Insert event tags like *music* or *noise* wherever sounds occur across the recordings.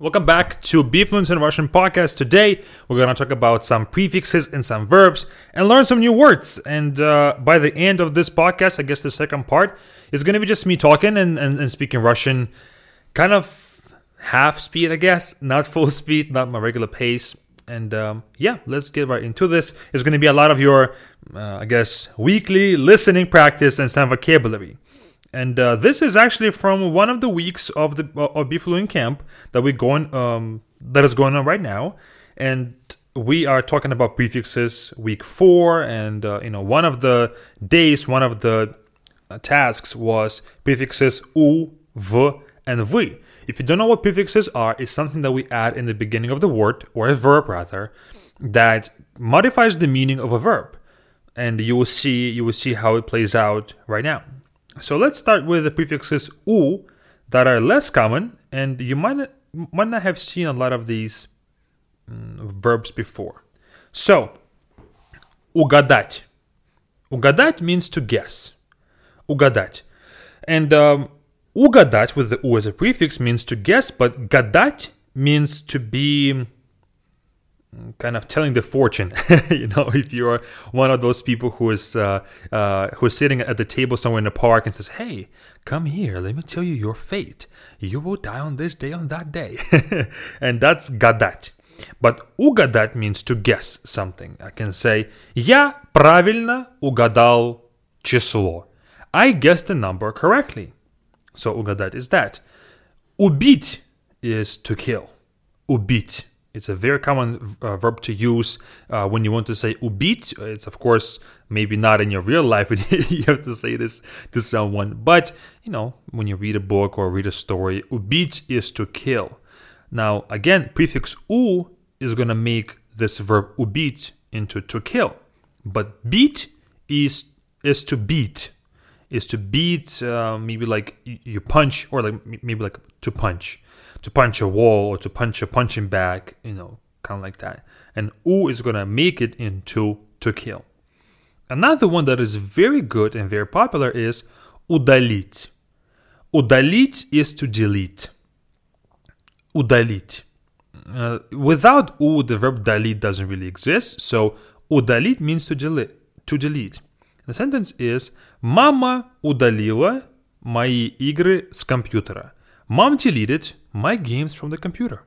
Welcome back to Be Fluent in Russian podcast. Today, we're going to talk about some prefixes and some verbs and learn some new words. And uh, by the end of this podcast, I guess the second part is going to be just me talking and, and, and speaking Russian, kind of half speed, I guess, not full speed, not my regular pace. And um, yeah, let's get right into this. It's going to be a lot of your, uh, I guess, weekly listening practice and some vocabulary. And uh, this is actually from one of the weeks of the of Be Fluent Camp that we going um, that is going on right now, and we are talking about prefixes week four, and uh, you know one of the days, one of the uh, tasks was prefixes u, v, and v. If you don't know what prefixes are, it's something that we add in the beginning of the word or a verb rather that modifies the meaning of a verb, and you will see you will see how it plays out right now. So let's start with the prefixes u that are less common, and you might not, might not have seen a lot of these um, verbs before. So, угадать. Угадать means to guess. Угадать. And um, угадать with the u as a prefix means to guess, but гадать means to be kind of telling the fortune. *laughs* you know, if you're one of those people who is uh, uh, who is sitting at the table somewhere in the park and says, "Hey, come here, let me tell you your fate. You will die on this day on that day," *laughs* and that's гадать. But угадать means to guess something. I can say, "Я правильно угадал число." I guessed the number correctly. So угадать is that. Убить is to kill. Убить it's a very common uh, verb to use uh, when you want to say ubit. It's of course maybe not in your real life *laughs* you have to say this to someone, but you know when you read a book or read a story, ubit is to kill. Now again, prefix u is going to make this verb ubit into to kill, but beat is is to beat is to beat uh, maybe like you punch or like maybe like to punch to punch a wall or to punch a punching bag, you know, kind of like that. And U is going to make it into to kill. Another one that is very good and very popular is удалить. Удалить is to delete. Удалить. Uh, without u, the verb далить doesn't really exist. So удалить means to delete. To delete. The sentence is Мама удалила мои игры с компьютера. Mom deleted my games from the computer.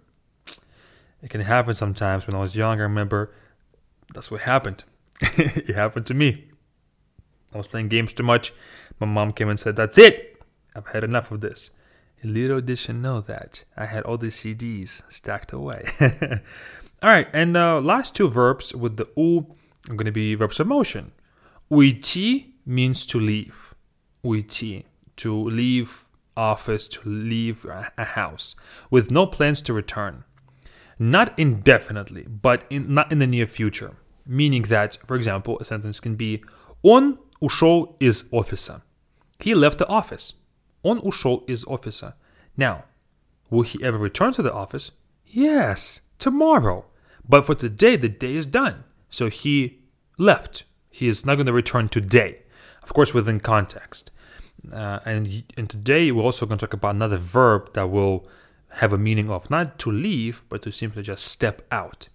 It can happen sometimes when I was young. I remember that's what happened. *laughs* it happened to me. I was playing games too much. My mom came and said, That's it. I've had enough of this. Little did she know that I had all these CDs stacked away. *laughs* all right, and uh, last two verbs with the u are going to be verbs of motion. Уйти means to leave. Уйти, to leave office to leave a house with no plans to return. Not indefinitely, but in, not in the near future. Meaning that, for example, a sentence can be Он ушел из офиса. He left the office. Он ушел из офиса. Now, will he ever return to the office? Yes, tomorrow. But for today, the day is done. So he left. He is not going to return today. Of course, within context. Uh, and and today we're also going to talk about another verb that will have a meaning of not to leave, but to simply just step out.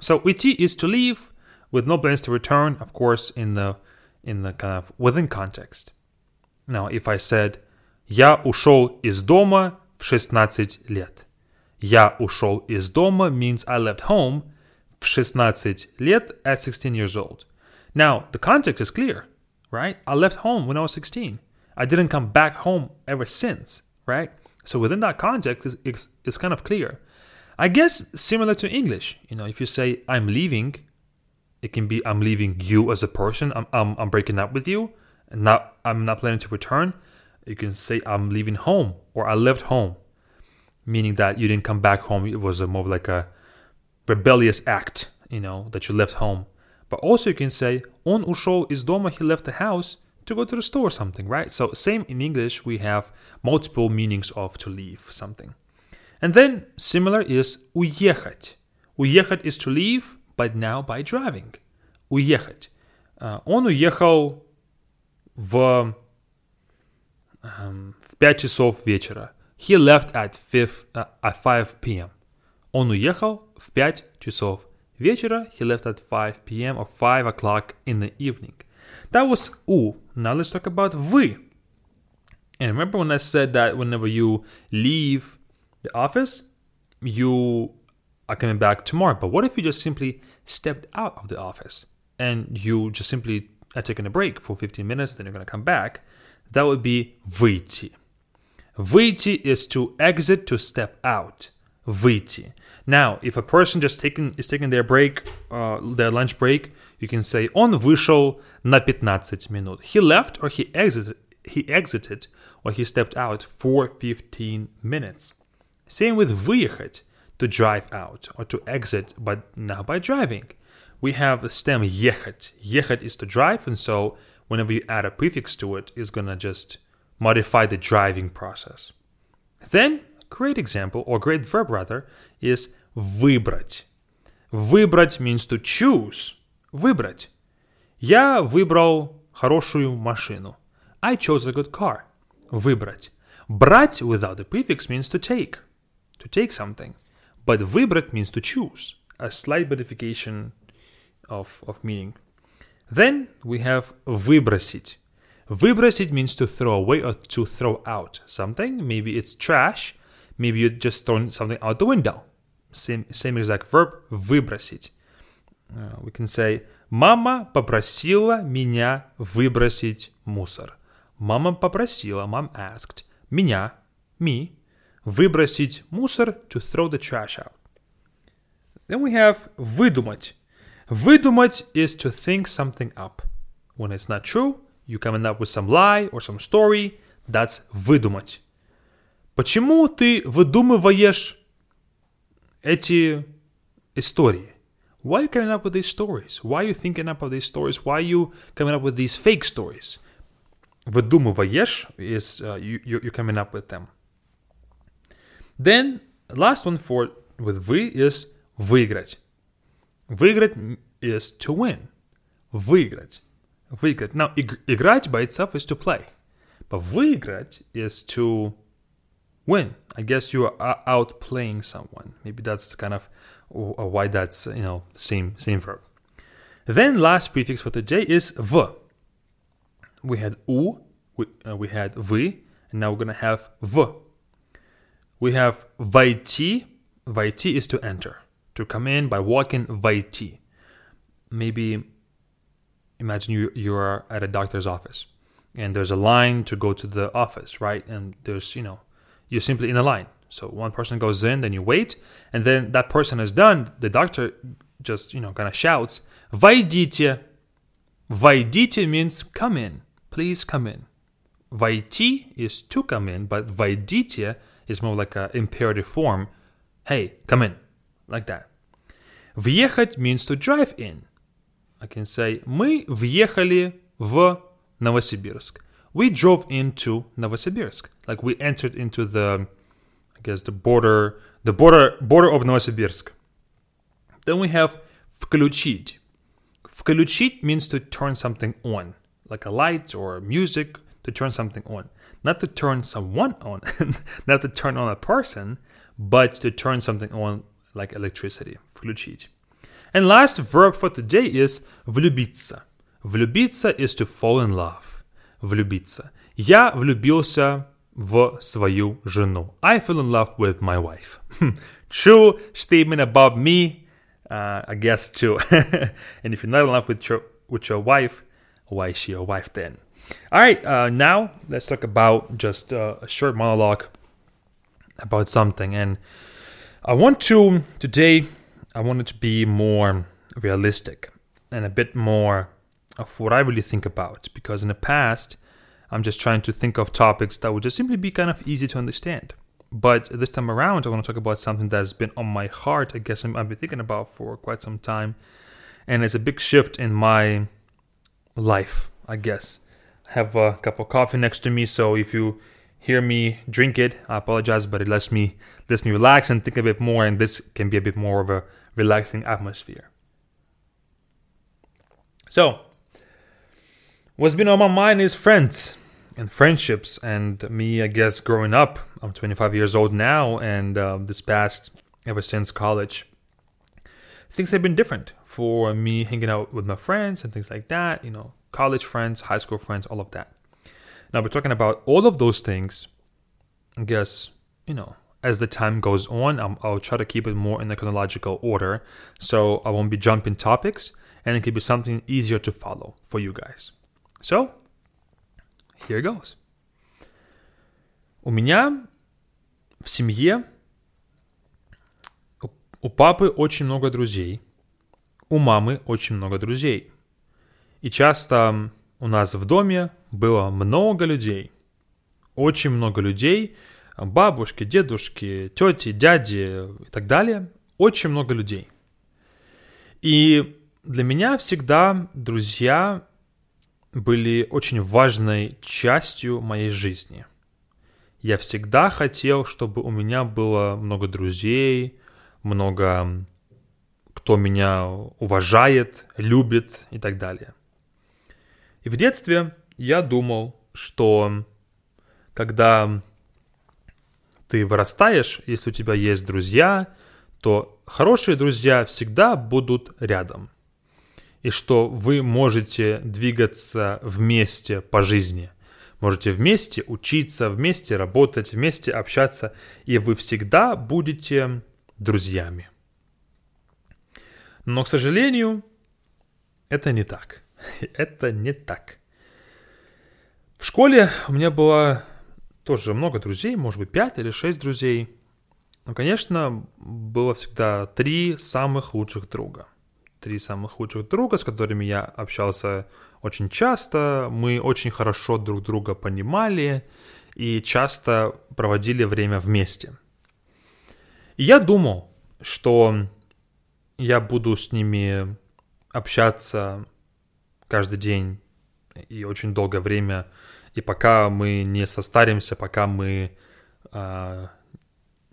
So uйти is to leave with no plans to return, of course, in the in the kind of within context. Now, if I said "Я ушел из дома в 16 лет," "Я ушел из дома" means I left home в 16 лет at 16 years old. Now, the context is clear, right? I left home when I was 16. I didn't come back home ever since, right? So within that context, it's, it's, it's, kind of clear. I guess similar to English, you know, if you say I'm leaving, it can be I'm leaving you as a person. I'm I'm, I'm breaking up with you, and not I'm not planning to return. You can say I'm leaving home or I left home, meaning that you didn't come back home. It was a more like a rebellious act, you know, that you left home. But also you can say он ушел из дома. He left the house to go to the store or something, right? So same in English, we have multiple meanings of to leave something. And then similar is уехать. Уехать is to leave, but now by driving. Уехать. Uh, он уехал в, um, в 5 часов вечера. He left at 5, uh, at 5 p.m. Он уехал в 5 часов вечера. He left at 5 p.m. or 5 o'clock in the evening. That was у. Now let's talk about вы. And remember when I said that whenever you leave the office, you are coming back tomorrow. But what if you just simply stepped out of the office and you just simply are taking a break for 15 minutes, then you're going to come back? That would be выйти. Выйти is to exit, to step out. Выйти. Now, if a person just taking is taking their break, uh, their lunch break, you can say он вышел на 15 минут. He left or he exited, he exited or he stepped out for 15 minutes. Same with выехать, to drive out or to exit, but now by driving. We have the stem ехать. Ехать is to drive, and so whenever you add a prefix to it, it's gonna just modify the driving process. Then, a great example, or great verb rather, is выбрать. Выбрать means to choose. Выбрать. Я выбрал хорошую машину. I chose a good car. Выбрать. Брать without the prefix means to take. To take something. But выбрать means to choose. A slight modification of, of meaning. Then we have выбросить. Выбросить means to throw away or to throw out something. Maybe it's trash. Maybe you just thrown something out the window. Same, same exact verb выбросить. Uh, we can say Мама попросила меня выбросить мусор. Мама попросила, mom asked, меня, me, выбросить мусор, to throw the trash out. Then we have выдумать. Выдумать is to think something up. When it's not true, you coming up with some lie or some story, that's выдумать. Почему ты выдумываешь эти истории? Why are you coming up with these stories? Why are you thinking up of these stories? Why are you coming up with these fake stories? Выдумываешь is uh, you, you're coming up with them. Then last one for with вы is выиграть. Выиграть is to win. Выиграть. Выиграть. Now играть by itself is to play. But выиграть is to win. I guess you are out playing someone. Maybe that's kind of uh, why that's uh, you know same same verb. Then last prefix for today is v. We had u, we, uh, we had v, and now we're gonna have v. We have vaiti. Vaiti is to enter, to come in by walking vaiti. Maybe imagine you you are at a doctor's office, and there's a line to go to the office, right? And there's you know you're simply in a line. So one person goes in, then you wait, and then that person is done. The doctor just, you know, kind of shouts, "Войдите." "Войдите" means come in. Please come in. "Войти" is to come in, but "войдите" is more like an imperative form. Hey, come in. Like that. Въехать means to drive in. I can say мы въехали в Новосибирск. We drove into Novosibirsk. Like we entered into the I guess the border the border border of Novosibirsk. Then we have включить. Включить means to turn something on, like a light or music to turn something on. Not to turn someone on, *laughs* not to turn on a person, but to turn something on like electricity. Включить. And last verb for today is влюбиться. Влюбиться is to fall in love. Влюбиться. Я влюбился в свою жену. I fell in love with my wife. True statement about me, uh, I guess too. *laughs* and if you're not in love with your with your wife, why is she your wife then? All right, uh, now let's talk about just uh, a short monologue about something. And I want to today. I want it to be more realistic and a bit more of what I really think about because in the past I'm just trying to think of topics that would just simply be kind of easy to understand. But this time around, I want to talk about something that has been on my heart. I guess I've been thinking about for quite some time, and it's a big shift in my life. I guess I have a cup of coffee next to me, so if you hear me drink it, I apologize, but it lets me lets me relax and think a bit more, and this can be a bit more of a relaxing atmosphere. So, what's been on my mind is friends and friendships and me, I guess, growing up. I'm 25 years old now, and uh, this past ever since college, things have been different for me hanging out with my friends and things like that. You know, college friends, high school friends, all of that. Now we're talking about all of those things. I guess you know as the time goes on, i will try to keep it more in the chronological order, so I won't be jumping topics, and it can be something easier to follow for you guys. So here goes. У меня в семье у папы очень много друзей, у мамы очень много друзей. И часто у нас в доме было много людей. Очень много людей, бабушки, дедушки, тети, дяди и так далее. Очень много людей. И для меня всегда друзья были очень важной частью моей жизни. Я всегда хотел, чтобы у меня было много друзей, много кто меня уважает, любит и так далее. И в детстве я думал, что когда ты вырастаешь, если у тебя есть друзья, то хорошие друзья всегда будут рядом. И что вы можете двигаться вместе по жизни. Можете вместе учиться, вместе работать, вместе общаться, и вы всегда будете друзьями. Но, к сожалению, это не так. *laughs* Это не так. В школе у меня было тоже много друзей, может быть, пять или шесть друзей. Но, конечно, было всегда три самых лучших друга. Три самых лучших друга, с которыми я общался очень часто. Мы очень хорошо друг друга понимали и часто проводили время вместе. И я думал, что я буду с ними общаться каждый день и очень долгое время, и пока мы не состаримся, пока мы э,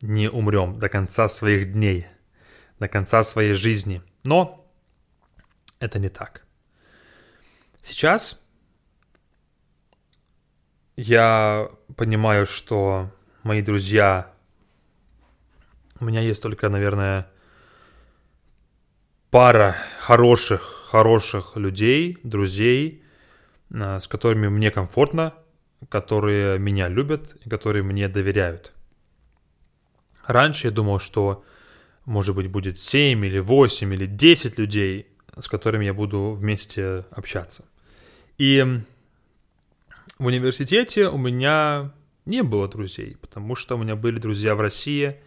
не умрем до конца своих дней, до конца своей жизни. Но это не так. Сейчас я понимаю, что мои друзья, у меня есть только, наверное, пара хороших, хороших людей, друзей, а, с которыми мне комфортно, которые меня любят и которые мне доверяют. Раньше я думал, что, может быть, будет 7 или 8 или 10 людей, с которыми я буду вместе общаться. И в университете у меня не было друзей, потому что у меня были друзья в России,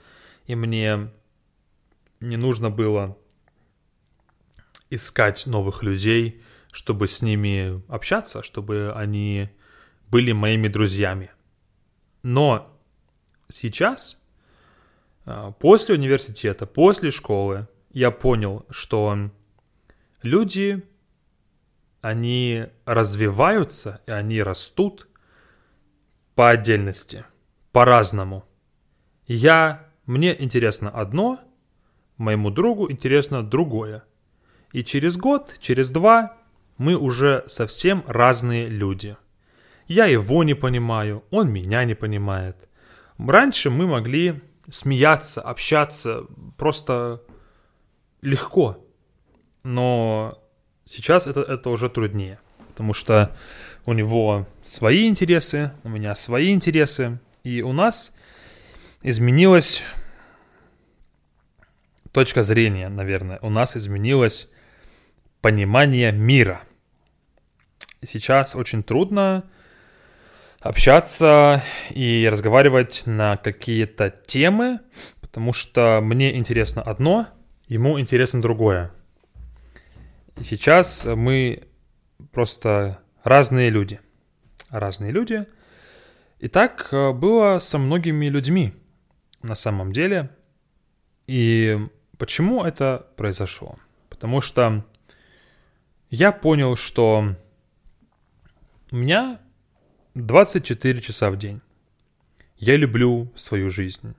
и мне не нужно было искать новых людей, чтобы с ними общаться, чтобы они были моими друзьями. Но сейчас, а, после университета, после школы, я понял, что люди, они развиваются и они растут по отдельности, по-разному. Я, мне интересно одно, моему другу интересно другое – и через год, через два мы уже совсем разные люди. Я его не понимаю, он меня не понимает. Раньше мы могли смеяться, общаться просто легко. Но сейчас это, это уже труднее. Потому что у него свои интересы, у меня свои интересы. И у нас изменилась точка зрения, наверное. У нас изменилась понимание мира. Сейчас очень трудно общаться и разговаривать на какие-то темы, потому что мне интересно одно, ему интересно другое. Сейчас мы просто разные люди. Разные люди. И так э, было со многими людьми на самом деле. И почему это произошло? Потому что я понял, что у меня 24 часа в день. Я люблю свою жизнь.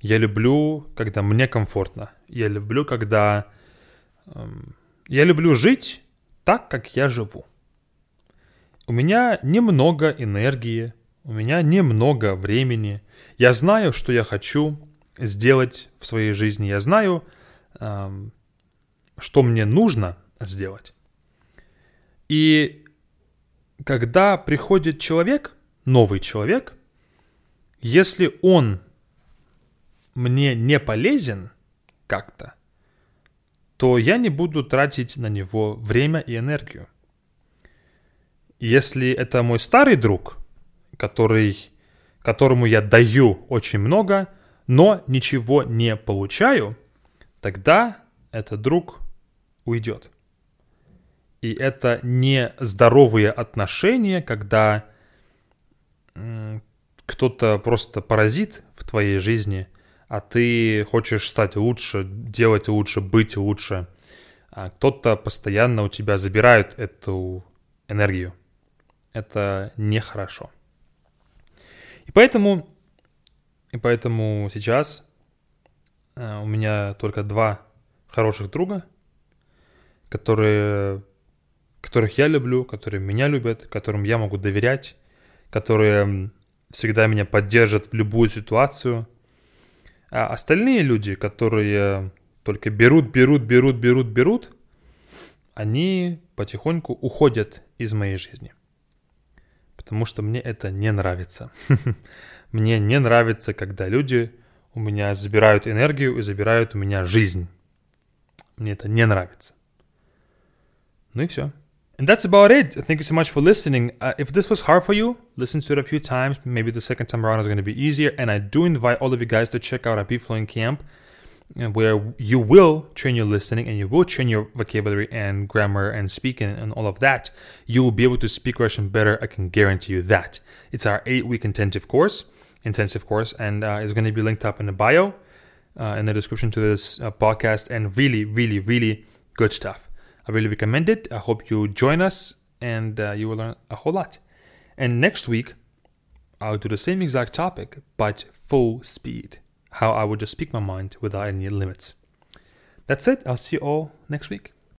Я люблю, когда мне комфортно. Я люблю, когда... Эм, я люблю жить так, как я живу. у меня немного энергии, у меня немного времени. Я знаю, что я хочу сделать в своей жизни. Я знаю, эм, что мне нужно сделать. И когда приходит человек, новый человек, если он мне не полезен как-то, то я не буду тратить на него время и энергию. Если это мой старый друг, который, которому я даю очень много, но ничего не получаю, тогда этот друг уйдет. И это не здоровые отношения, когда кто-то просто паразит в твоей жизни, а ты хочешь стать лучше, делать лучше, быть лучше. А кто-то постоянно у тебя забирает эту энергию. Это нехорошо. И поэтому, и поэтому сейчас э, у меня только два хороших друга, которые которых я люблю, которые меня любят, которым я могу доверять, которые всегда меня поддержат в любую ситуацию. А остальные люди, которые только берут, берут, берут, берут, берут, они потихоньку уходят из моей жизни. Потому что мне это не нравится. *laughs* Мне не нравится, когда люди у меня забирают энергию и забирают у меня жизнь. Мне это не нравится. Ну и все. And that's about it. Thank you so much for listening. Uh, if this was hard for you, listen to it a few times. Maybe the second time around is going to be easier. And I do invite all of you guys to check out our Be Fluent Camp, uh, where you will train your listening and you will train your vocabulary and grammar and speaking and all of that. You will be able to speak Russian better. I can guarantee you that. It's our eight-week intensive course, intensive course, and uh, it's going to be linked up in the bio, uh, in the description to this uh, podcast, and really, really, really good stuff. I really recommend it. I hope you join us and uh, you will learn a whole lot. And next week, I'll do the same exact topic, but full speed. How I would just speak my mind without any limits. That's it. I'll see you all next week.